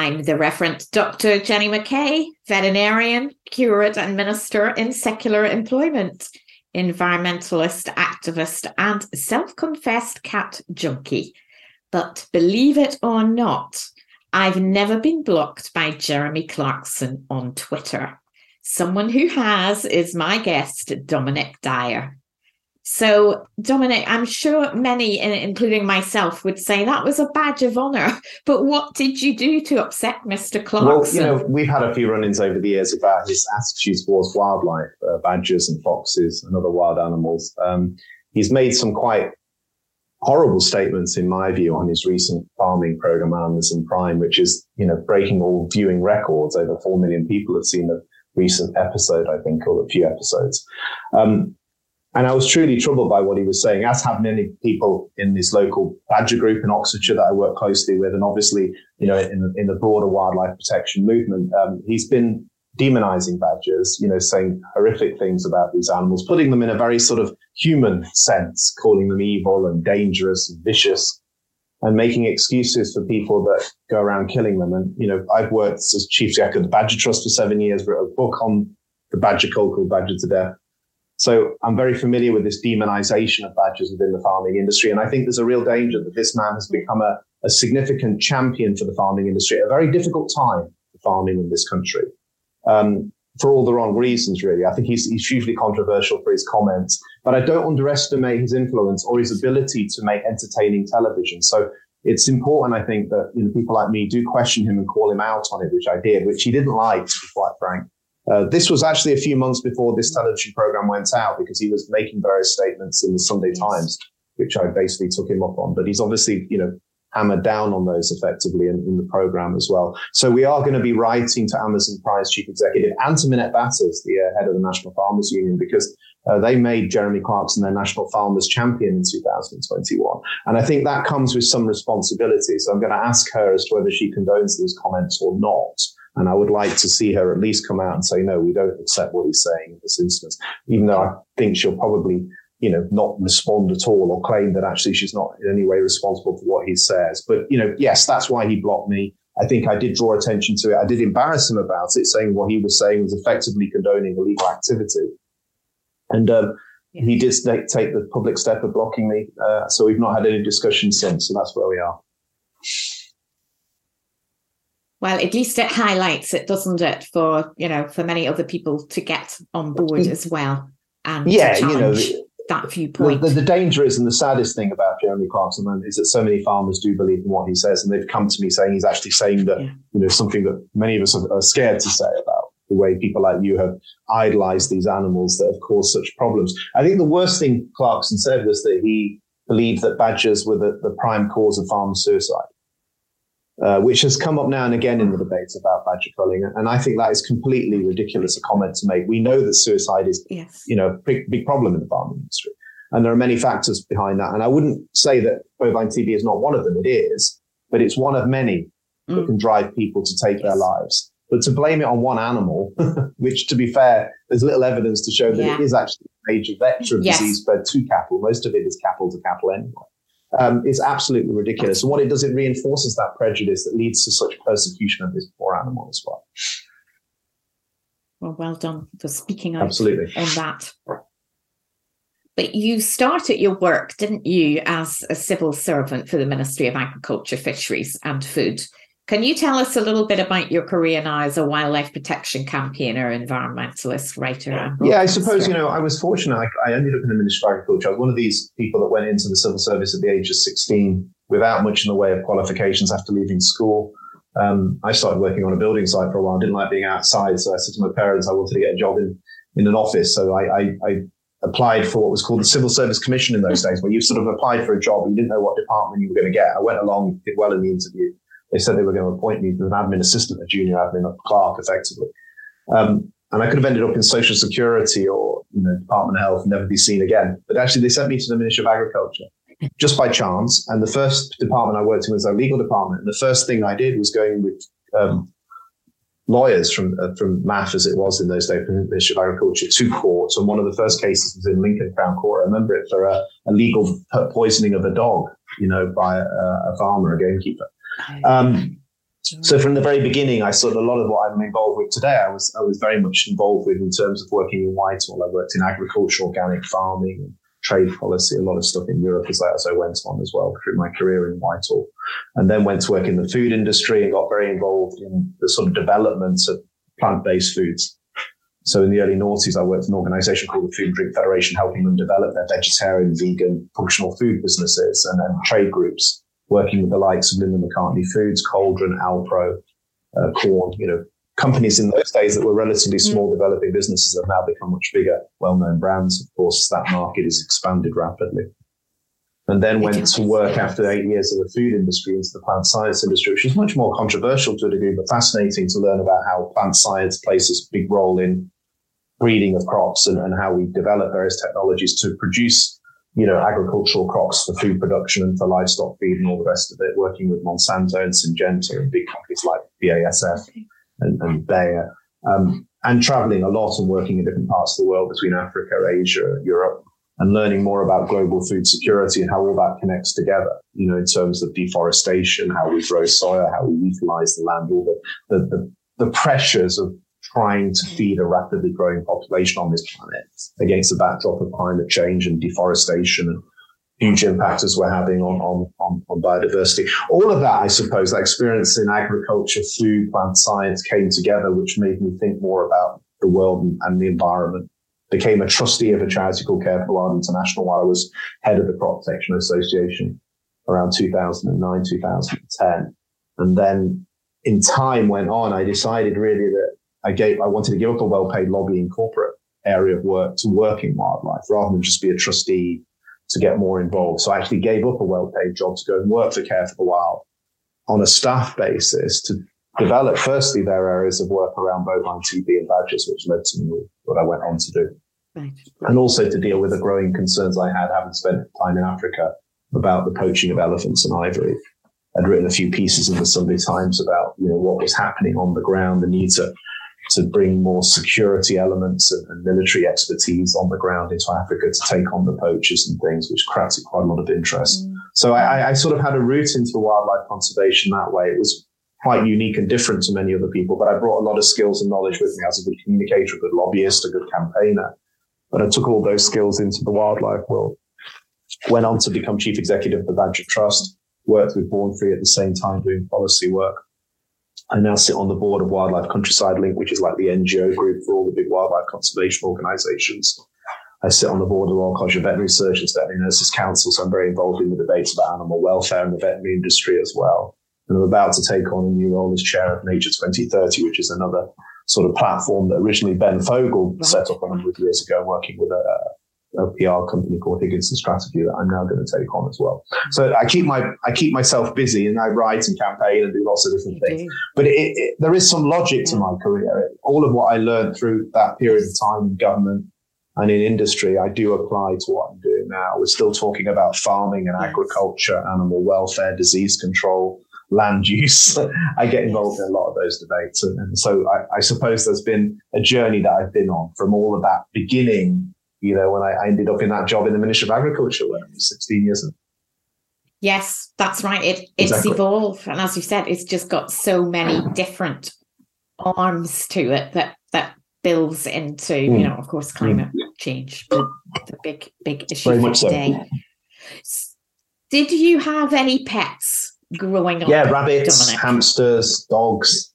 I'm the Reverend Dr. Jenny McKay, veterinarian, curate, and minister in secular employment, environmentalist, activist, and self confessed cat junkie. But believe it or not, I've never been blocked by Jeremy Clarkson on Twitter. Someone who has is my guest, Dominic Dyer. So, Dominic, I'm sure many, including myself, would say that was a badge of honor. But what did you do to upset Mr. Clarkson? Well, you know, we've had a few run ins over the years about his attitudes towards wildlife, uh, badgers and foxes and other wild animals. Um, he's made some quite horrible statements, in my view, on his recent farming program, Amazon Prime, which is, you know, breaking all viewing records. Over 4 million people have seen the recent episode, I think, or a few episodes. Um, and I was truly troubled by what he was saying, as have many people in this local badger group in Oxfordshire that I work closely with. And obviously, you know, in, in the broader wildlife protection movement, um, he's been demonizing badgers, you know, saying horrific things about these animals, putting them in a very sort of human sense, calling them evil and dangerous and vicious and making excuses for people that go around killing them. And, you know, I've worked as chief executive of the Badger Trust for seven years, wrote a book on the badger called Badger to Death. So I'm very familiar with this demonization of badgers within the farming industry. And I think there's a real danger that this man has become a, a significant champion for the farming industry at a very difficult time for farming in this country. Um, for all the wrong reasons, really. I think he's, he's hugely controversial for his comments, but I don't underestimate his influence or his ability to make entertaining television. So it's important, I think, that you know, people like me do question him and call him out on it, which I did, which he didn't like, to be quite frank. Uh, this was actually a few months before this television program went out because he was making various statements in the Sunday Times, which I basically took him up on. But he's obviously, you know, hammered down on those effectively in, in the program as well. So we are going to be writing to Amazon Prime's Chief Executive and to Minette Batters, the uh, head of the National Farmers Union, because uh, they made Jeremy Clarkson their National Farmers Champion in 2021. And I think that comes with some responsibility. So I'm going to ask her as to whether she condones these comments or not. And I would like to see her at least come out and say, no, we don't accept what he's saying in this instance, even though I think she'll probably, you know, not respond at all or claim that actually she's not in any way responsible for what he says. But, you know, yes, that's why he blocked me. I think I did draw attention to it. I did embarrass him about it, saying what he was saying was effectively condoning illegal activity. And um, he did take the public step of blocking me. Uh, so we've not had any discussion since. and that's where we are. Well, at least it highlights it, doesn't it, for you know, for many other people to get on board as well and yeah, you know, that viewpoint. The, the, the, danger is, and the saddest thing about Jeremy Clarkson is that so many farmers do believe in what he says, and they've come to me saying he's actually saying that yeah. you know something that many of us are, are scared to say about the way people like you have idolized these animals that have caused such problems. I think the worst thing Clarkson said was that he believed that badgers were the, the prime cause of farmer suicide. Uh, which has come up now and again in the debates about badger culling. And I think that is completely ridiculous a comment to make. We know that suicide is, yes. you know, a big, big problem in the farming industry. And there are many factors behind that. And I wouldn't say that bovine TB is not one of them. It is, but it's one of many mm. that can drive people to take yes. their lives. But to blame it on one animal, which to be fair, there's little evidence to show that yeah. it is actually a major vector of yes. disease spread to cattle. Most of it is cattle to cattle anyway um, is absolutely ridiculous. And what it does, it reinforces that prejudice that leads to such persecution of this poor animal as well. Well, well done for speaking out absolutely. on that. But you started your work, didn't you, as a civil servant for the Ministry of Agriculture, Fisheries and Food? Can you tell us a little bit about your career now as a wildlife protection campaigner, environmentalist, writer? yeah, I suppose, you know, I was fortunate. I, I, ended up in the Ministry of Agriculture. I was one of these people that went into the civil service at the age of 16 without much in the way of qualifications after leaving school. Um, I started working on a building site for a while. I didn't like being outside. So I said to my parents, I wanted to get a job in, in an office. So I, I, I applied for what was called the Civil Service Commission in those days, where you sort of applied for a job and you didn't know what department you were going to get. I went along, did well in the interview they said they were going to appoint me as an admin assistant, a junior admin, clerk, effectively. Um, and I could have ended up in social security or you know, Department of Health never be seen again. But actually, they sent me to the Ministry of Agriculture just by chance. And the first department I worked in was our legal department. And the first thing I did was going with um, lawyers from uh, from MAF, as it was in those days, the Ministry of Agriculture, to court. And one of the first cases was in Lincoln Crown Court. I remember it for a, a legal poisoning of a dog, you know, by a, a farmer, a gamekeeper. Um, So from the very beginning, I of a lot of what I'm involved with today. I was I was very much involved with in terms of working in Whitehall. I worked in agriculture, organic farming, trade policy, a lot of stuff in Europe as I, as I went on as well through my career in Whitehall. And then went to work in the food industry and got very involved in the sort of development of plant-based foods. So in the early noughties, I worked in an organization called the Food and Drink Federation, helping them develop their vegetarian, vegan, functional food businesses and then trade groups, working with the likes of Linda McCartney Foods, Cauldron, Alpro, uh, Quorn, you know, companies in those days that were relatively mm. small developing businesses have now become much bigger, well-known brands. Of course, that market has expanded rapidly. And then went to work after eight years of the food industry into the plant science industry, which is much more controversial to a degree, but fascinating to learn about how plant science plays a big role in breeding of crops and, and how we develop various technologies to produce you know, agricultural crops for food production and for livestock feed and all the rest of it, working with Monsanto and Syngenta and big companies like BASF and, and Bayer, um, and traveling a lot and working in different parts of the world between Africa, Asia, Europe, and learning more about global food security and how all that connects together, you know, in terms of deforestation, how we grow soil, how we utilize the land, all the, the, the, the pressures of trying to feed a rapidly growing population on this planet against the backdrop of climate change and deforestation and huge impact as we're having on, on, on, on, biodiversity. All of that, I suppose, that experience in agriculture, food, plant science came together, which made me think more about the world and, and the environment. Became a trustee of a charity called Care for Wild International while I was head of the Crop Protection Association around 2009, 2010. And then in time went on, I decided really that I gave, I wanted to give up a well-paid lobbying corporate area of work to work in wildlife rather than just be a trustee to get more involved. So I actually gave up a well-paid job to go and work for Care for the Wild on a staff basis to develop firstly their areas of work around bovine TB and badgers, which led to me what I went on to do. Right. And also to deal with the growing concerns I had having spent time in Africa about the poaching of elephants and ivory. I'd written a few pieces in the Sunday Times about, you know, what was happening on the ground, the need to to bring more security elements and, and, military expertise on the ground into Africa to take on the poachers and things, which created quite a lot of interest. Mm. So I, I, sort of had a route into wildlife conservation that way. It was quite unique and different to many other people, but I brought a lot of skills and knowledge with me as a good communicator, a good lobbyist, a good campaigner. But I took all those skills into the wildlife world. Went on to become chief executive of the Badger Trust, worked with Born Free at the same time doing policy work I now sit on the board of Wildlife Countryside Link, which is like the NGO group for all the big wildlife conservation organizations. I sit on the board of the Royal College of Veterinary Surgeons, Veterinary Nurses Council, so I'm very involved in the debates about animal welfare in the veterinary industry as well. And I'm about to take on a new role as chair of Nature 2030, which is another sort of platform that originally Ben Fogle set up a number of years ago, working with a, a PR company called Higginson Strategy that I'm now going to take on as well. So I keep my I keep myself busy and I write and campaign and do lots of different things. But it, it, there is some logic to my career. All of what I learned through that period of time in government and in industry, I do apply to what I'm doing now. We're still talking about farming and agriculture, animal welfare, disease control, land use. I get involved in a lot of those debates. And, and so I, I suppose there's been a journey that I've been on from all of that beginning you know, when I, I ended up in that job in the Ministry of Agriculture when I was 16 years old. Yes, that's right. It it's exactly. evolved, and as you said, it's just got so many different arms to it that that builds into, mm. you know, of course, climate mm. change, the, the, big big issue Very today. So. Did you have any pets growing up? Yeah, rabbits, Dominic? hamsters, dogs.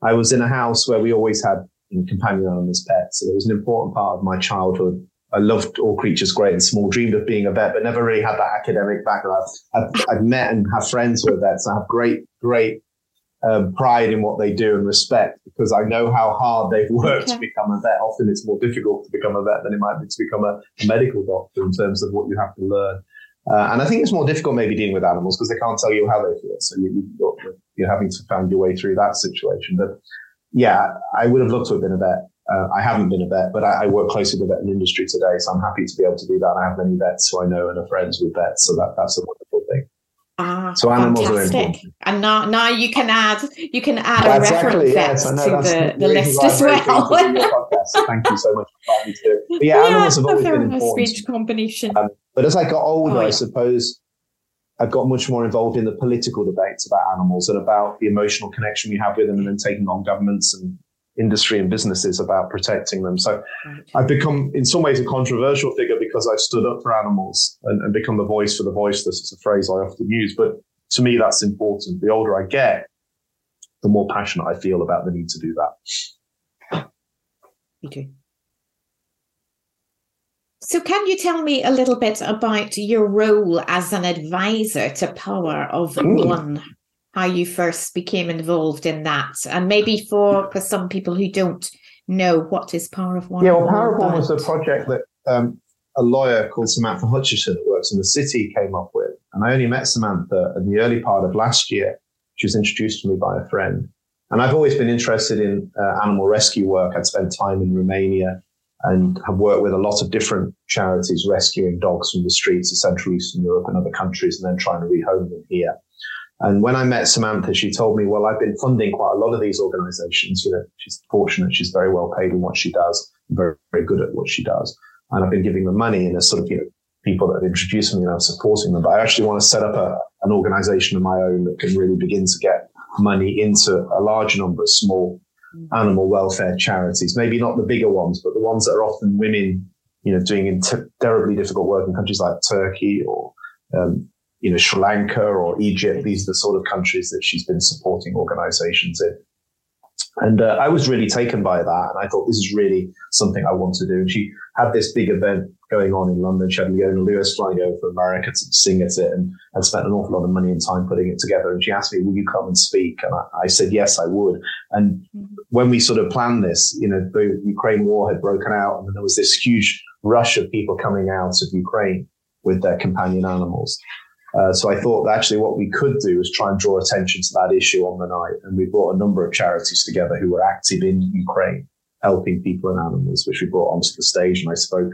I was in a house where we always had companion animals, pets. So it was an important part of my childhood I loved all creatures great and small, dreamed of being a vet, but never really had that academic background. I've, I've met and have friends who are vets. I have great, great um, pride in what they do and respect because I know how hard they've worked okay. to become a vet. Often it's more difficult to become a vet than it might be to become a, a medical doctor in terms of what you have to learn. Uh, and I think it's more difficult maybe dealing with animals because they can't tell you how they feel. So you, you're having to find your way through that situation. But yeah, I would have loved to have been a vet. Uh, I haven't been a vet, but I, I, work closely with the vet industry today, so I'm happy to be able to do that. I have many vets who I know and are friends with vets, so that, that's a wonderful thing. Ah, so animals fantastic. are important. And now, now you can add you can add a reference yes, to the, the list as well. thank you so much for me to. But yeah, yeah, animals have always been important. Speech combination. Um, but as I got older, oh, yeah. I suppose I've got much more involved in the political debates about animals and about the emotional connection we have with them and then taking on governments and industry and businesses about protecting them. So right. I've become, in some ways, a controversial figure because I've stood up for animals and, and become the voice for the voiceless. It's a phrase I often use, but to me, that's important. The older I get, the more passionate I feel about the need to do that. Okay. So, can you tell me a little bit about your role as an advisor to Power of mm. One? How you first became involved in that, and maybe for for some people who don't know what is Power of One. Yeah, well, Power of One was a project that um, a lawyer called Samantha Hutchison that works in the city came up with, and I only met Samantha in the early part of last year. She was introduced to me by a friend, and I've always been interested in uh, animal rescue work. I'd spent time in Romania and have worked with a lot of different charities rescuing dogs from the streets of Central Eastern Europe and other countries and then trying to rehome them here. And when I met Samantha, she told me, well, I've been funding quite a lot of these organizations. You know, she's fortunate. She's very well paid in what she does, very, very good at what she does. And I've been giving them money and as sort of, you know, people that have introduced me and I'm supporting them. But I actually want to set up a, an organization of my own that can really begin to get money into a large number of small animal welfare charities, maybe not the bigger ones, but the ones that are often women, you know, doing terribly difficult work in countries like Turkey or, um, you know, Sri Lanka or Egypt. These are the sort of countries that she's been supporting organizations in. And uh, I was really taken by that. And I thought this is really something I want to do. And she had this big event going on in London. She had Leona Lewis flying over from America to sing at it and, and spent an awful lot of money and time putting it together. And she asked me, will you come and speak? And I, I said, yes, I would. And mm-hmm. when we sort of planned this, you know, the Ukraine war had broken out and there was this huge rush of people coming out of Ukraine with their companion animals. Uh, so I thought actually what we could do is try and draw attention to that issue on the night. And we brought a number of charities together who were active in Ukraine, helping people and animals, which we brought onto the stage. And I spoke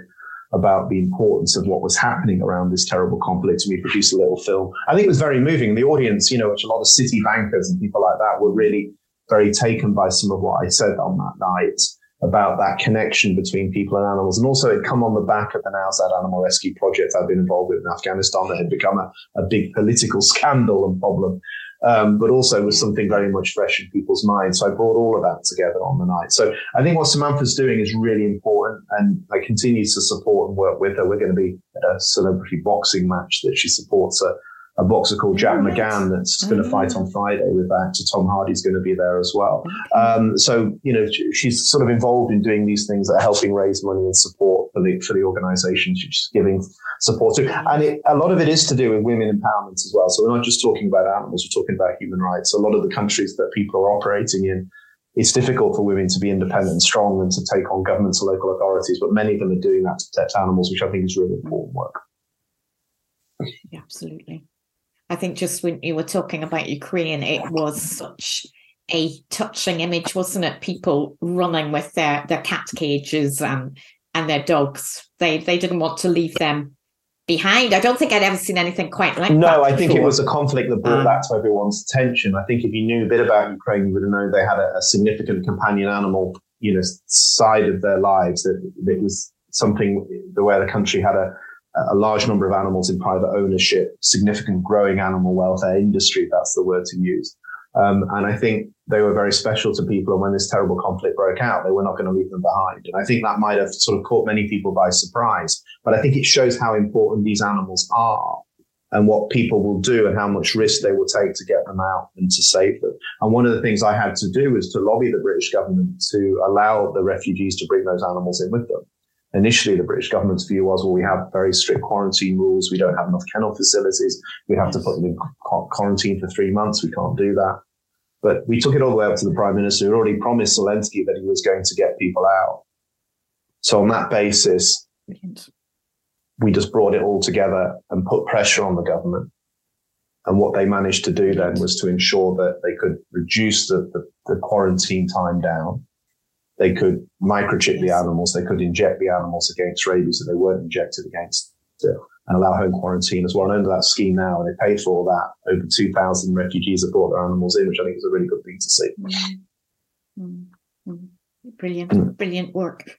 about the importance of what was happening around this terrible conflict. And we produced a little film. I think it was very moving. The audience, you know, which a lot of city bankers and people like that were really very taken by some of what I said on that night about that connection between people and animals. And also it come on the back of the Nowzad Animal Rescue Project I've been involved with in Afghanistan that had become a, a big political scandal and problem. Um, but also was something very much fresh in people's minds. So I brought all of that together on the night. So I think what Samantha's doing is really important and I continue to support and work with her. We're going to be at a celebrity boxing match that she supports a, a boxer called Jack right. McGann that's going to fight on Friday with that. So Tom Hardy's going to be there as well. Um, so, you know, she's sort of involved in doing these things that are helping raise money and support for the, for the organization she's giving support to. And it, a lot of it is to do with women empowerment as well. So we're not just talking about animals, we're talking about human rights. A lot of the countries that people are operating in, it's difficult for women to be independent and strong and to take on governments and local authorities, but many of them are doing that to protect animals, which I think is really important work. Yeah, absolutely. I think just when you were talking about Ukraine, it was such a touching image, wasn't it? People running with their, their cat cages and and their dogs. They they didn't want to leave them behind. I don't think I'd ever seen anything quite like no, that. No, I think it was a conflict that brought um, that to everyone's attention. I think if you knew a bit about Ukraine, you would have known they had a, a significant companion animal, you know, side of their lives. That it was something the way the country had a a large number of animals in private ownership, significant growing animal welfare industry, if that's the word to use. Um, and I think they were very special to people. And when this terrible conflict broke out, they were not going to leave them behind. And I think that might have sort of caught many people by surprise. But I think it shows how important these animals are and what people will do and how much risk they will take to get them out and to save them. And one of the things I had to do was to lobby the British government to allow the refugees to bring those animals in with them initially the British government's view was, well, we have very strict quarantine rules. We don't have enough kennel facilities. We have to put them in quarantine for three months. We can't do that. But we took it all the way up to the prime minister who already promised Zelensky that he was going to get people out. So on that basis, we just brought it all together and put pressure on the government. And what they managed to do then was to ensure that they could reduce the, the, the quarantine time down they could microchip the animals. They could inject the animals against rabies that they weren't injected against it and allow home quarantine as well. And under that scheme now, and they paid for all that. Over 2,000 refugees have brought their animals in, which I think is a really good thing to see. Mm-hmm. Brilliant, mm. brilliant work.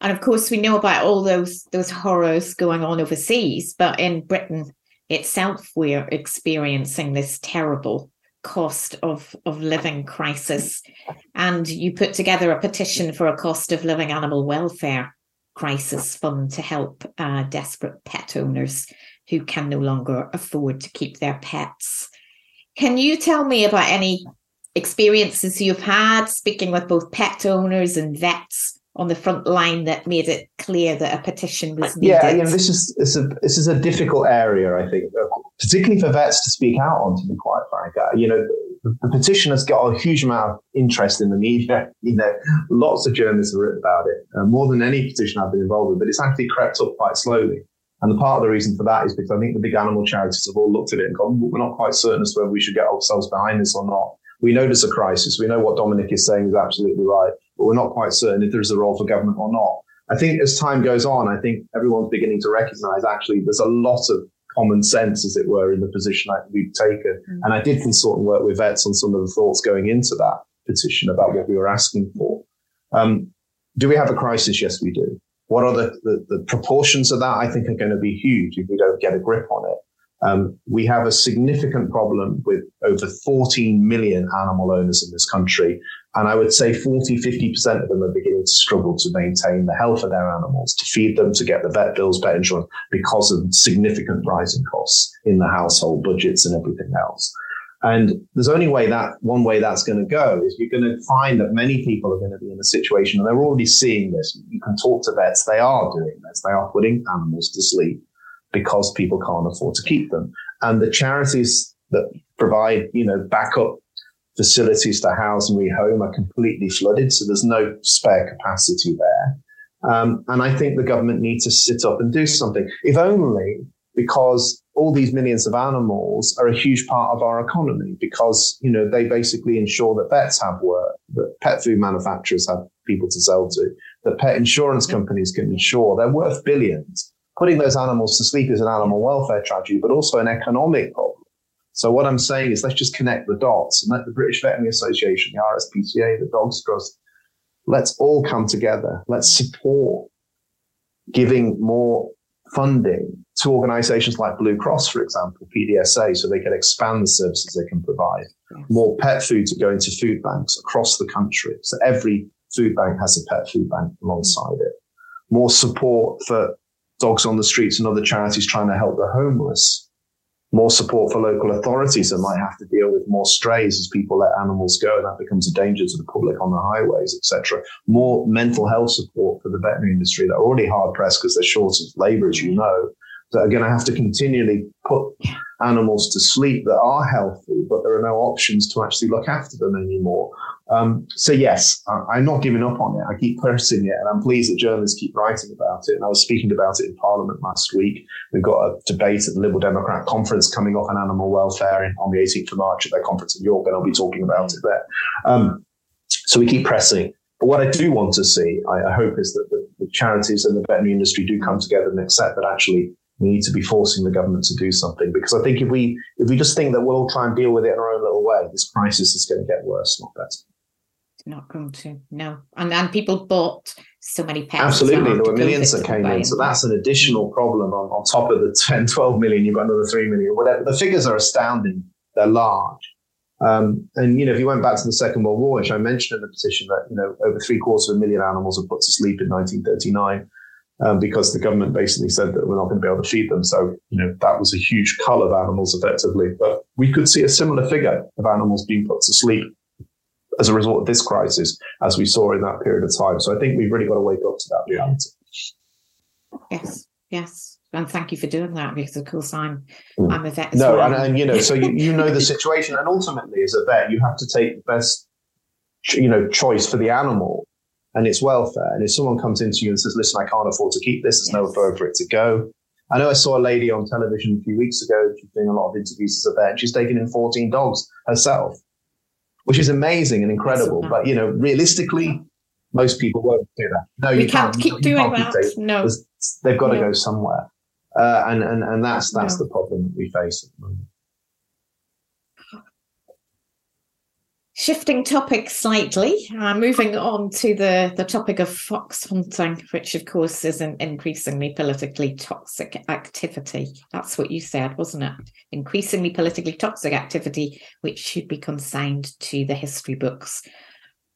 And of course, we know about all those those horrors going on overseas, but in Britain, itself we're experiencing this terrible cost of, of living crisis. And you put together a petition for a cost of living animal welfare crisis fund to help uh, desperate pet owners who can no longer afford to keep their pets. Can you tell me about any experiences you've had speaking with both pet owners and vets on the front line that made it clear that a petition was needed? Yeah, you know, this is this is a, this is a difficult area, I think, particularly for vets to speak out on. To be quite frank, uh, you know, the, the petition has got a huge amount of interest in the media. You know, lots of journalists have written about it, uh, more than any petition I've been involved with. But it's actually crept up quite slowly. And the part of the reason for that is because I think the big animal charities have all looked at it and gone, we're not quite certain as to whether we should get ourselves behind this or not. We know there's a crisis. We know what Dominic is saying is absolutely right, but we're not quite certain if there's a role for government or not. I think as time goes on, I think everyone's beginning to recognize actually there's a lot of common sense, as it were, in the position that we've taken. Mm-hmm. And I did consult and work with vets on some of the thoughts going into that petition about what we were asking for. Um, do we have a crisis? Yes, we do. What are the, the, the, proportions of that? I think are going to be huge if we don't get a grip on it. Um, we have a significant problem with over 14 million animal owners in this country. And I would say 40, 50% of them are beginning to struggle to maintain the health of their animals, to feed them, to get the vet bills, vet insurance, because of significant rising costs in the household budgets and everything else. And there's only way that one way that's going to go is you're going to find that many people are going to be in a situation, and they're already seeing this. You can talk to vets; they are doing this. They are putting animals to sleep because people can't afford to keep them. And the charities that provide, you know, backup facilities to house and rehome are completely flooded, so there's no spare capacity there. Um, and I think the government needs to sit up and do something, if only because all these millions of animals are a huge part of our economy because, you know, they basically ensure that vets have work, that pet food manufacturers have people to sell to, that pet insurance companies can insure. They're worth billions. Putting those animals to sleep is an animal welfare tragedy, but also an economic problem. So what I'm saying is let's just connect the dots and let the British Veterinary Association, the RSPCA, the Dogs Trust, let's all come together. Let's support giving more funding to organizations like Blue Cross, for example, PDSA, so they can expand the services they can provide. More pet food to go into food banks across the country. So every food bank has a pet food bank alongside it. More support for dogs on the streets and other charities trying to help the homeless more support for local authorities that might have to deal with more strays as people let animals go and that becomes a danger to the public on the highways, etc. More mental health support for the veterinary industry that are already hard pressed because they're short of labour, as you know, that are going to have to continually put animals to sleep that are healthy, but there are no options to actually look after them anymore. Um, so yes, I, am not giving up on it. I keep pressing it, and I'm pleased that journalists keep writing about it. And I was speaking about it in Parliament last week. We've got a debate at the Liberal Democrat conference coming off on animal welfare in, on the 18th of March at their conference in York, and I'll be talking about it there. Um, so we keep pressing. But what I do want to see, I, I hope, is that the, the charities and the veterinary industry do come together and accept that actually we need to be forcing the government to do something because I think if we if we just think that we'll all try and deal with it in our own little way, this crisis is going to get worse, not better not going to no. And and people bought so many pets absolutely there were millions that came in. so that's an additional problem on, on top of the 10 12 million you've got another 3 million. Whatever the figures are astounding. They're large. Um, and you know if you went back to the second world war which i mentioned in the petition that you know over three quarters of a million animals were put to sleep in 1939 um, because the government basically said that we're not going to be able to feed them. So, you know, that was a huge cull of animals effectively. But we could see a similar figure of animals being put to sleep as a result of this crisis, as we saw in that period of time. So I think we've really got to wake up to that reality. Yes, yes. And thank you for doing that because, of course, I'm mm. I'm a vet. no, well. and, and you know, so you, you know the situation, and ultimately, as a vet, you have to take the best, you know, choice for the animal and its welfare. And if someone comes into you and says, "Listen, I can't afford to keep this. There's yes. nowhere for it to go," I know I saw a lady on television a few weeks ago. She's doing a lot of interviews as a vet. And she's taken in 14 dogs herself which is amazing and incredible. But you know, realistically, most people won't do that. No, we you can't, can't keep you doing can't that. Keep no, they've got no. to go somewhere, uh, and and and that's that's no. the problem that we face at the moment. Shifting topic slightly, uh, moving on to the, the topic of fox hunting, which of course is an increasingly politically toxic activity. That's what you said, wasn't it? Increasingly politically toxic activity, which should be consigned to the history books.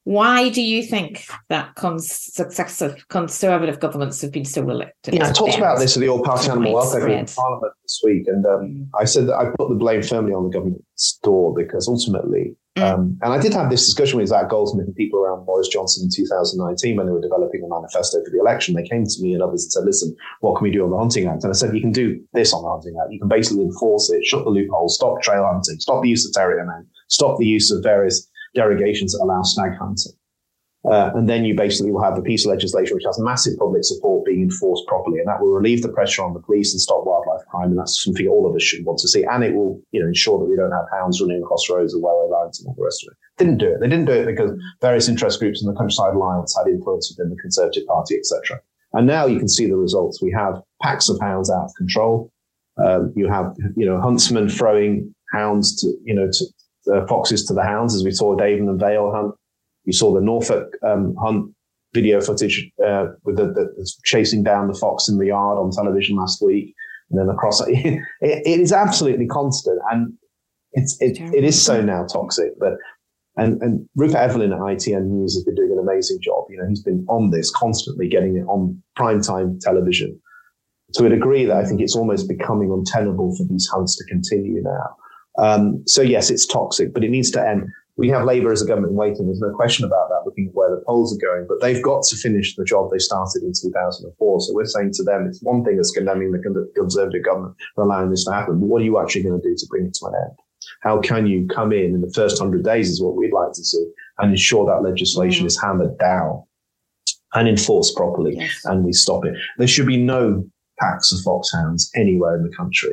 Why do you think that cons- successive conservative governments have been so reluctant? Yeah, I talked about this at the All Party Animal Welfare Group in Parliament this week, and um. I said that I put the blame firmly on the government's door because ultimately, mm. um, and I did have this discussion with Zac Goldsmith and people around Boris Johnson in 2019 when they were developing a manifesto for the election. They came to me and others and said, "Listen, what can we do on the Hunting Act?" And I said, "You can do this on the Hunting Act. You can basically enforce it, shut the loopholes, stop trail hunting, stop the use of terrier men, stop the use of various." derogations that allow snag hunting. Uh, and then you basically will have a piece of legislation which has massive public support being enforced properly, and that will relieve the pressure on the police and stop wildlife crime. And that's something all of us should want to see. And it will, you know, ensure that we don't have hounds running across roads or railway lines and all the rest of it. Didn't do it. They didn't do it because various interest groups in the Countryside Alliance had influence within the Conservative Party, etc. And now you can see the results. We have packs of hounds out of control. Um, you have, you know, huntsmen throwing hounds to, you know, to, uh, foxes to the hounds, as we saw David and Vale hunt. You saw the Norfolk um, hunt video footage uh, with the, the, chasing down the fox in the yard on television last week, and then across it, it, is absolutely constant, and it's it, it is so now toxic that. And, and Rupert Evelyn at ITN News has been doing an amazing job. You know, he's been on this constantly, getting it on primetime television to a degree that I think it's almost becoming untenable for these hunts to continue now. Um, so yes, it's toxic, but it needs to end. We have Labour as a government in waiting. There's no question about that, looking at where the polls are going, but they've got to finish the job they started in 2004. So we're saying to them, it's one thing as condemning the Conservative government for allowing this to happen, but what are you actually going to do to bring it to an end? How can you come in in the first 100 days is what we'd like to see and ensure that legislation mm. is hammered down and enforced properly yes. and we stop it. There should be no packs of foxhounds anywhere in the country.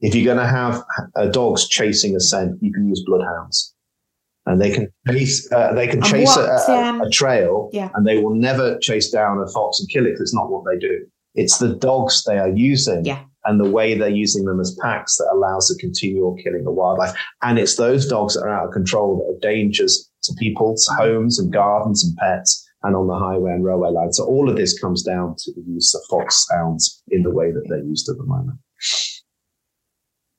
If you're going to have uh, dogs chasing a scent, you can use bloodhounds, and they can chase. Uh, they can chase what, a, a, um, a, trail, yeah. and they will never chase down a fox and kill it. It's not what they do. It's the dogs they are using, yeah. and the way they're using them as packs that allows the continual killing of wildlife. And it's those dogs that are out of control that are dangers to people's homes and gardens and pets and on the highway and railway lines. So all of this comes down to the use of foxhounds in the way that they're used at the moment.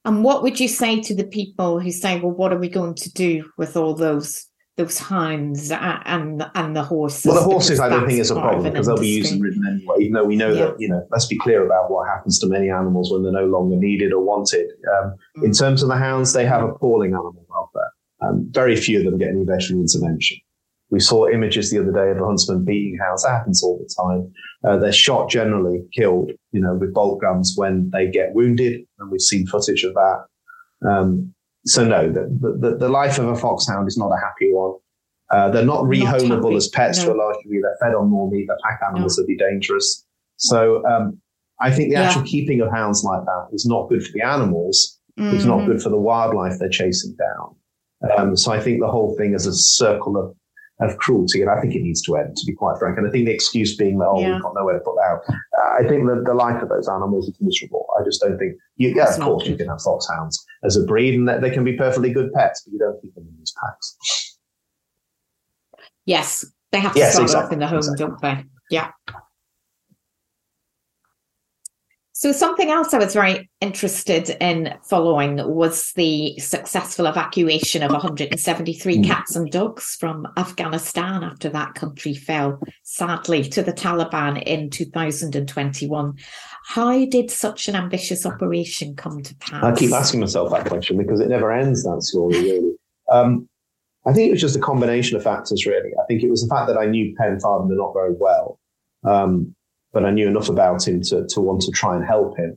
And what would you say to the people who say, "Well, what are we going to do with all those those hounds and and the horses?" Well, the horses, I don't think is a problem because they'll be used and ridden anyway. Even though we know yeah. that you know, let's be clear about what happens to many animals when they're no longer needed or wanted. Um, mm. In terms of the hounds, they have appalling animal welfare. Um, very few of them get any veterinary intervention. We saw images the other day of a huntsman beating hounds. That happens all the time. Uh, they're shot generally, killed, you know, with bolt guns when they get wounded, and we've seen footage of that. Um, so no, the, the, the, life of a foxhound is not a happy one. Uh, they're not rehomable as pets no. to a large degree. They're fed on more meat. They're pack animals no. would be dangerous. So um, I think the actual keeping of hounds like that is not good for the animals. Mm-hmm. It's not mm-hmm. good for the wildlife they're chasing down. Um, so I think the whole thing is a circle of of cruelty, and I think it needs to end, to be quite frank. And I think the excuse being that, oh, yeah. we've got nowhere to put out. Uh, I think that the life of those animals is miserable. I just don't think, you, yeah, of course, you can have foxhounds as a breed, and that they can be perfectly good pets, but you don't keep them in these packs. Yes, they have to yes, start exactly. off in the home, exactly. don't they? Yeah. So, something else I was very interested in following was the successful evacuation of 173 mm. cats and dogs from Afghanistan after that country fell, sadly, to the Taliban in 2021. How did such an ambitious operation come to pass? I keep asking myself that question because it never ends, that story, really. Um, I think it was just a combination of factors, really. I think it was the fact that I knew Pen Farthing not very well. Um, but I knew enough about him to, to want to try and help him.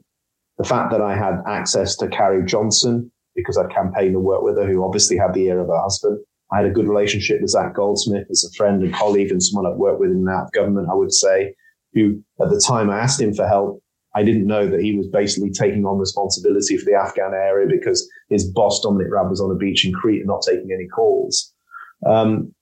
The fact that I had access to Carrie Johnson, because I'd campaigned and worked with her, who obviously had the ear of her husband. I had a good relationship with Zac Goldsmith as a friend and colleague and someone I'd worked with in that government, I would say, who at the time I asked him for help, I didn't know that he was basically taking on responsibility for the Afghan area because his boss, Dominic Raab, was on a beach in Crete and not taking any calls. Um,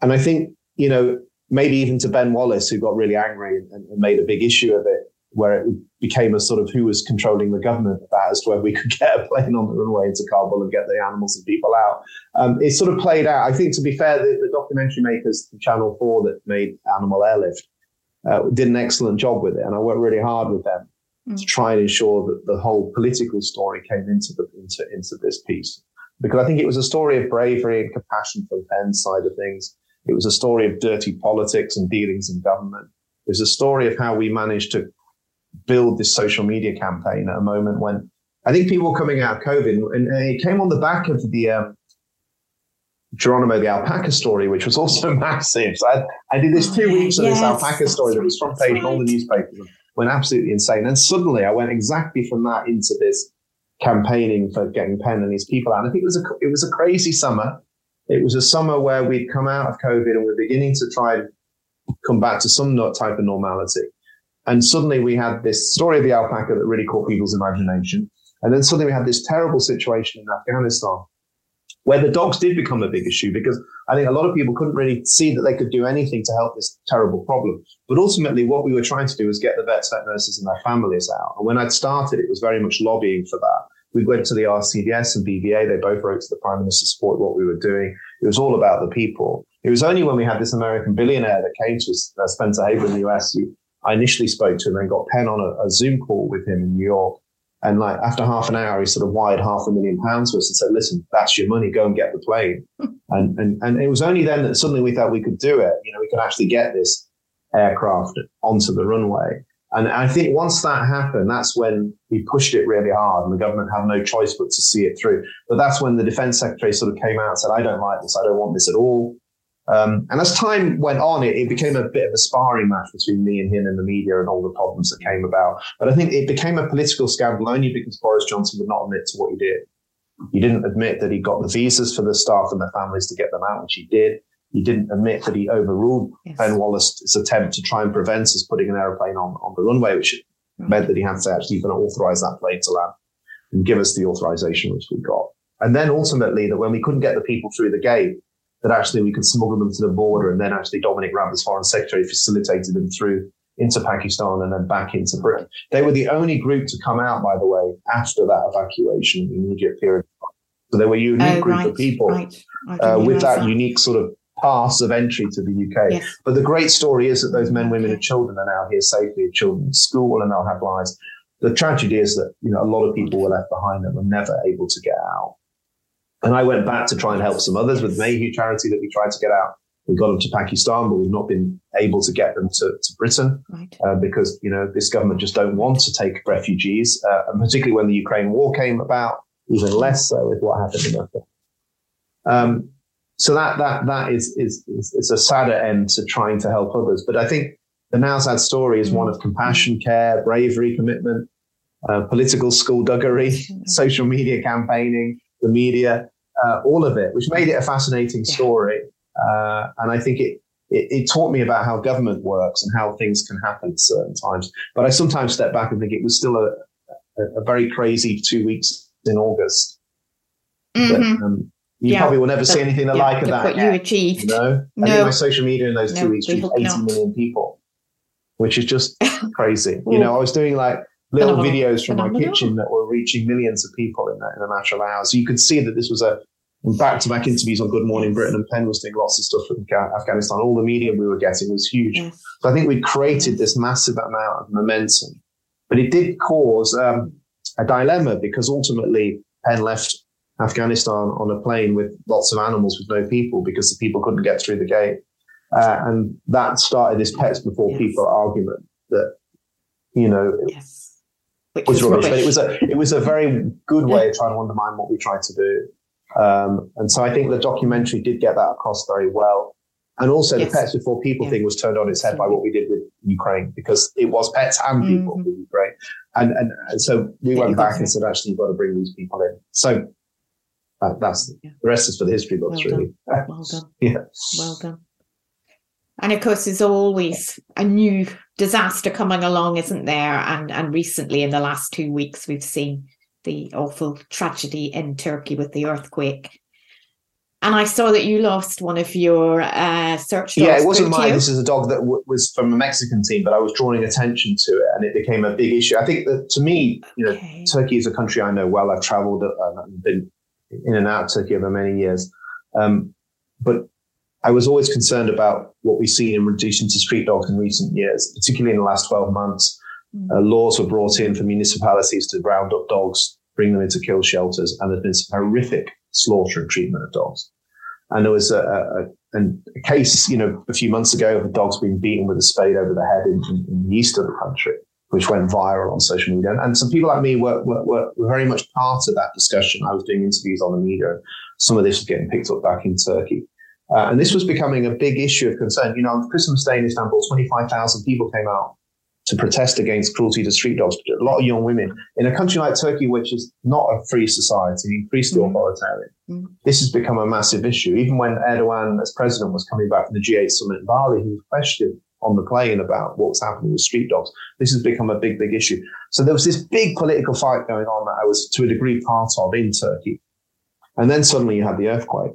and I think, you know, maybe even to Ben Wallace, who got really angry and, and, made a big issue of it. where it became a sort of who was controlling the government about as to whether we could get a plane on the runway into Kabul and get the animals and people out. Um, it sort of played out. I think, to be fair, the, the documentary makers, Channel 4 that made Animal Airlift, uh, did an excellent job with it. And I worked really hard with them mm. to try and ensure that the whole political story came into, the, into, into this piece. Because I think it was a story of bravery and compassion from Pen's side of things. It was a story of dirty politics and dealings in government. It was a story of how we managed to build this social media campaign at a moment when I think people were coming out of COVID, and it came on the back of the um, Geronimo the alpaca story, which was also massive. So I, I did this two weeks of yes, this alpaca story that was front page in all the newspapers, went absolutely insane. And suddenly I went exactly from that into this campaigning for getting Pen and these people out. And I think it was a it was a crazy summer. It was a summer where we'd come out of COVID and we're beginning to try and come back to some type of normality. And suddenly we had this story of the alpaca that really caught people's imagination. And then suddenly we had this terrible situation in Afghanistan where the dogs did become a big issue because I think a lot of people couldn't really see that they could do anything to help this terrible problem. But ultimately, what we were trying to do was get the vets, vet nurses, and their families out. And when I'd started, it was very much lobbying for that. We went to the RCVS and BVA. They both wrote to the Prime Minister to support what we were doing. It was all about the people. It was only when we had this American billionaire that came to us, uh, Spencer Haber in the US, who I initially spoke to him and got Pen on a, a, Zoom call with him in New York. And like after half an hour, he sort of wired half a million pounds to us and said, listen, that's your money. Go and get the plane. and, and, and it was only then that suddenly we thought we could do it. You know, we could actually get this aircraft onto the runway. And I think once that happened, that's when we pushed it really hard and the government had no choice but to see it through. But that's when the defense secretary sort of came out and said, I don't like this. I don't want this at all. Um, and as time went on, it, it, became a bit of a sparring match between me and him and the media and all the problems that came about. But I think it became a political scandal only because Boris Johnson would not admit to what he did. He didn't admit that he got the visas for the staff and their families to get them out, which he did. He didn't admit that he overruled yes. Ben Wallace's attempt to try and prevent us putting an aeroplane on, on the runway, which meant that he had to actually even authorize that plane to land and give us the authorization, which we got. And then ultimately, that when we couldn't get the people through the gate, that actually we could smuggle them to the border and then actually Dominic Raab as foreign secretary facilitated them through into Pakistan and then back into Britain. They were the only group to come out, by the way, after that evacuation, the immediate period. So they were a unique oh, group right, of people right. uh, with that, that, unique sort of pass of entry to the UK. Yes. But the great story is that those men, women, and children are now here safely, children in school, and they'll have lives. The tragedy is that you know a lot of people were left behind and were never able to get out. And I went back to try and help some others with Mayhew charity that we tried to get out. We got them to Pakistan, but we've not been able to get them to, to Britain right. uh, because, you know, this government just don't want to take refugees. Uh, and particularly when the Ukraine war came about, even less so with what happened in Africa. Um, so that, that, that is, is, is, is, a sadder end to trying to help others. But I think the Nowzad story is one of compassion, care, bravery, commitment, uh, political skullduggery, social media campaigning, the media, uh, all of it, which made it a fascinating story. Uh, and I think it, it, it, taught me about how government works and how things can happen at certain times. But I sometimes step back and think it was still a, a, a very crazy two weeks in August. Mm-hmm. But, um, you yeah, probably will never see anything the yeah, like of that. What you achieved. You know? No. I think my social media in those no, two weeks reached 80 not. million people, which is just crazy. you know, I was doing like little videos from my kitchen that were reaching millions of people in, that, in a matter of hours. So you could see that this was a back to back interviews on Good Morning Britain, and Pen was doing lots of stuff from Afghanistan. All the media we were getting was huge. Yes. So I think we created this massive amount of momentum, but it did cause um, a dilemma because ultimately Pen left Afghanistan on a plane with lots of animals with no people because the people couldn't get through the gate. Uh, and that started this pets before yes. people argument that, you know, yes which was rubbish. rubbish. But it was a it was a very good way of trying to undermine what we tried to do. Um, and so I think the documentary did get that across very well. And also yes. the pets before people yeah. thing was turned on its head by what we did with Ukraine because it was pets and people mm-hmm. with Ukraine. And, and, and so we yeah, went back and said, actually, you've got to bring these people in. So uh, that's yeah. the rest is for the history books, well really. Well done. yeah. Well done. And of course, there's always a new disaster coming along, isn't there? And and recently, in the last two weeks, we've seen the awful tragedy in Turkey with the earthquake. And I saw that you lost one of your uh, search dogs. Yeah, it wasn't mine. This is a dog that w- was from a Mexican team, but I was drawing attention to it, and it became a big issue. I think that to me, you know, okay. Turkey is a country I know well. I've travelled uh, and been in and out of Turkey over many years, um, but I was always concerned about what we've seen in reducing to street dogs in recent years, particularly in the last 12 months. Mm. Uh, laws were brought in for municipalities to round up dogs, bring them into kill shelters, and there's been some horrific slaughter and treatment of dogs. And there was a, a, a, case, you know, a few months ago of a dog's being beaten with a spade over the head in, in, in the east of the country, which went viral on social media. And, and some people like me were, were, were, very much part of that discussion. I was doing interviews on the media. And some of this was getting picked up back in Turkey. Uh, and this was becoming a big issue of concern. You know, on Christmas Day in Istanbul, 25,000 people came out to protest against cruelty to street dogs. A lot of young women in a country like Turkey, which is not a free society, increasingly mm-hmm. authoritarian. Mm-hmm. This has become a massive issue. Even when Erdogan, as president, was coming back from the G8 summit in Bali, he was questioned on the plane about what was happening with street dogs. This has become a big, big issue. So there was this big political fight going on that I was to a degree part of in Turkey. And then suddenly you had the earthquake.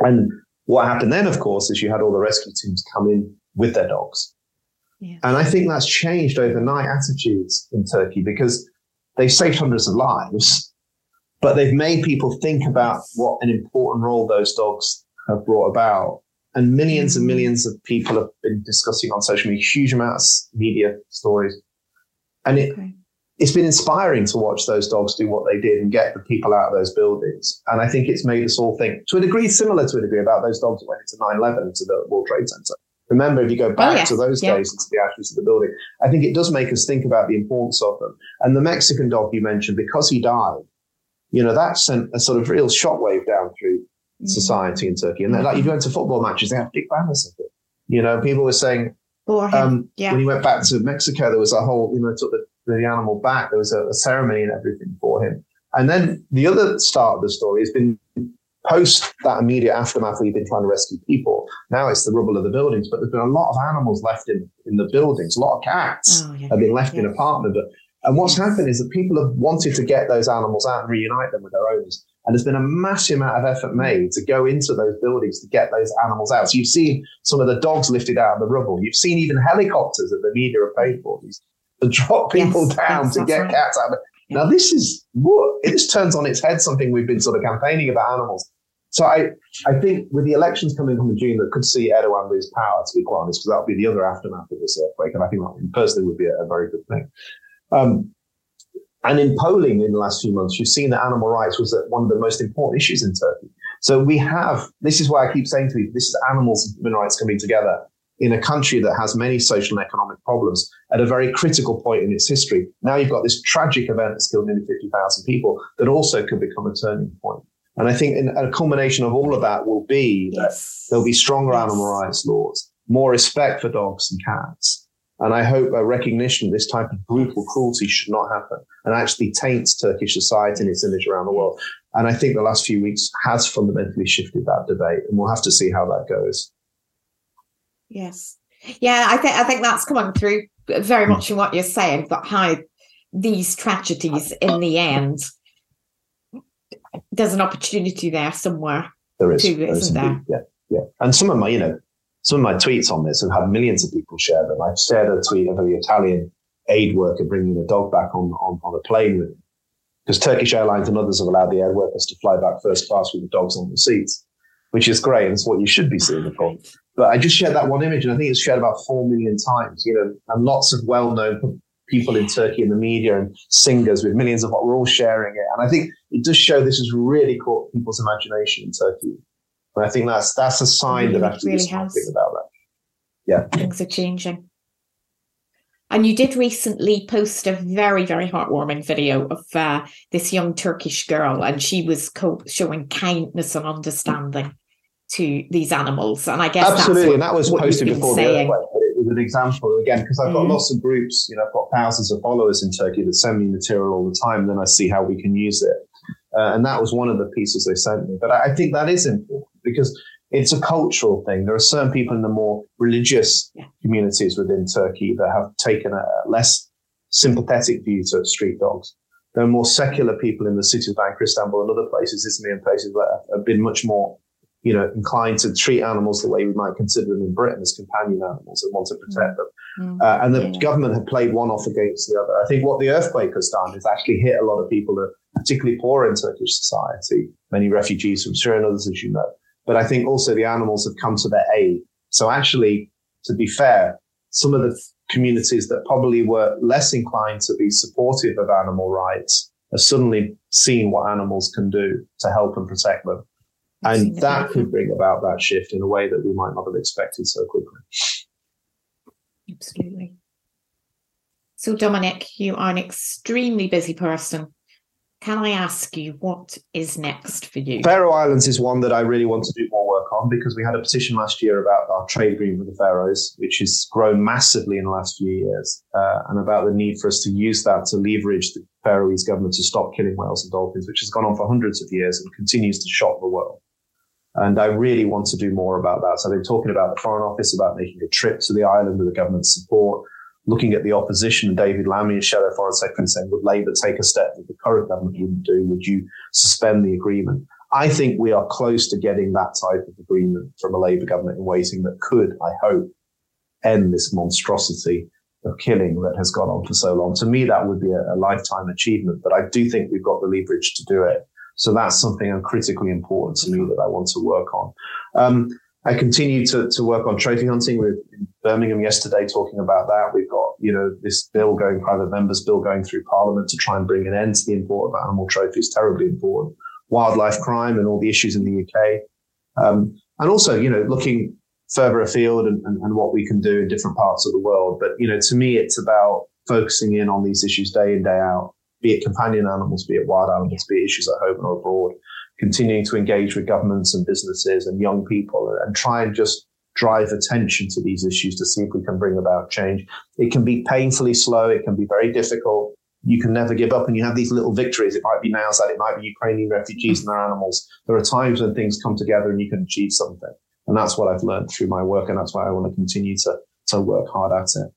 And what happened then, of course, is you had all the rescue teams come in with their dogs and I think that's changed overnight attitudes in Turkey because they've saved hundreds of lives, but they've made people think about what an important role those dogs have brought about. And millions and millions of people have been discussing on social media, huge amounts of media stories. And it, okay. it's been inspiring to watch those dogs do what they did and get the people out of those buildings. And I think it's made us all think, to a degree, similar to a degree, about those dogs that went into 9 11 to the World Trade Center. Remember, if you go oh, back oh, yes. to those yeah. days into the ashes of the building, I think it does make us think about the importance of them. And the Mexican dog you mentioned, because he died, you know, that sent a sort of real shockwave down. Society in Turkey. And then, like, if you go into football matches, they have big banners of it. You know, people were saying, um, yeah. when he went back to Mexico, there was a whole, you know, took the, the animal back. There was a, a ceremony and everything for him. And then the other start of the story has been post that immediate aftermath where you've been trying to rescue people, now it's the rubble of the buildings. But there's been a lot of animals left in, in the buildings. A lot of cats oh, yeah. have been left yes. in apartment. But, and what's happened is that people have wanted to get those animals out and reunite them with their owners. And there's been a massive amount of effort made to go into those buildings to get those animals out. So you've seen some of the dogs lifted out of the rubble. You've seen even helicopters that the media have paid for these to drop people yes, down to get right. cats out. Now this is what it just turns on its head something we've been sort of campaigning about animals. So I, I think with the elections coming from in June, that could see Erdogan lose power, to be quite honest, because that would be the other aftermath of this earthquake. And I think that personally would be a, a very good thing. Um, and in polling in the last few months, you've seen that animal rights was one of the most important issues in Turkey. So we have, this is why I keep saying to people, this is animals and human rights coming together in a country that has many social and economic problems at a very critical point in its history. Now you've got this tragic event that's killed nearly 50,000 people that also could become a turning point. And I think in, a culmination of all of that will be yes. that there'll be stronger yes. animal rights laws, more respect for dogs and cats. And I hope a recognition this type of brutal cruelty should not happen and actually taints Turkish society and its image around the world. And I think the last few weeks has fundamentally shifted that debate, and we'll have to see how that goes. Yes. Yeah, I think I think that's coming through very much in what you're saying, but how these tragedies in the end there's an opportunity there somewhere. There is. Too, there is there? Yeah, yeah. And some of my, you know, some of my tweets on this have had millions of people share them. I've shared a tweet of an Italian aid worker bringing a dog back on, on, on a plane with him. Because Turkish Airlines and others have allowed the aid workers to fly back first class with the dogs on the seats, which is great. And it's what you should be seeing, of course. But I just shared that one image, and I think it's shared about four million times. You know, and lots of well-known people in Turkey in the media and singers with millions of what we're all sharing it. And I think it does show this has really caught people's imagination in Turkey. And I think that's that's a sign really, that actually really something about that. Yeah. Things are changing. And you did recently post a very, very heartwarming video of uh, this young Turkish girl, and she was co- showing kindness and understanding to these animals. And I guess absolutely, what, and that was posted before saying. the earthquake was an example again because I've got mm. lots of groups. You know, I've got thousands of followers in Turkey that send me material all the time. And then I see how we can use it, uh, and that was one of the pieces they sent me. But I, I, think that is important because it's a cultural thing. There are certain people in the more religious yeah. communities within Turkey that have taken a less sympathetic view to street dogs. there are more secular people in the cities of Ankara, Istanbul, and other places, Italy and places that have been much more, you know, inclined to treat animals the way we might consider them in Britain as companion animals and want to protect them. Mm. Uh, and the yeah. government have played one off against the other. I think what the earthquake has done is actually hit a lot of people that are particularly poor in Turkish society, many refugees from Syria and others, as you know. But I think also the animals have come to their aid. So actually, to be fair, some of the communities that probably were less inclined to be supportive of animal rights have suddenly seen what animals can do to help and protect them. And that could bring about that shift in a way that we might not have expected so quickly. Absolutely. So, Dominic, you are an extremely busy person. Can I ask you what is next for you? Faroe Islands is one that I really want to do more work on because we had a petition last year about our trade agreement with the Faroes, which has grown massively in the last few years, uh, and about the need for us to use that to leverage the Faroese government to stop killing whales and dolphins, which has gone on for hundreds of years and continues to shock the world. And I really want to do more about that. So I've been talking about the Foreign Office about making a trip to the island with the government's support looking at the opposition, David Lammy as Shadow Foreign Secretary saying, would Labour take a step that the current government wouldn't do? Would you suspend the agreement? I think we are close to getting that type of agreement from a Labour government in waiting that could, I hope, end this monstrosity of killing that has gone on for so long. To me, that would be a, a lifetime achievement, but I do think we've got the leverage to do it. So that's something critically important to me that I want to work on. Um, I continue to, to work on trophy hunting. We were in Birmingham yesterday talking about that. We've got, you know, this bill going, private members bill going through parliament to try and bring an end to the import of animal trophies, terribly important. Wildlife crime and all the issues in the UK. Um, and also, you know, looking further afield and, and, and what we can do in different parts of the world. But, you know, to me, it's about focusing in on these issues day in, day out, be it companion animals, be it wild animals, be it issues at home or abroad continuing to engage with governments and businesses and young people and try and just drive attention to these issues to see if we can bring about change. It can be painfully slow. It can be very difficult. You can never give up and you have these little victories. It might be Nowzad, it might be Ukrainian refugees and their animals. There are times when things come together and you can achieve something. And that's what I've learned through my work. And that's why I want to continue to, to work hard at it.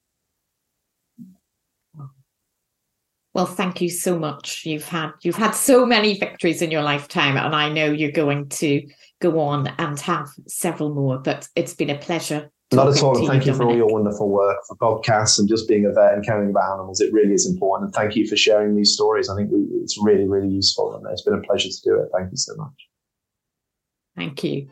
Well, thank you so much. You've had you've had so many victories in your lifetime, and I know you're going to go on and have several more. But it's been a pleasure. Not at all. And thank you, for all your wonderful work for podcasts and just being a vet and caring about animals. It really is important. And thank you for sharing these stories. I think we, it's really, really useful. And it's been a pleasure to do it. Thank you so much. Thank you.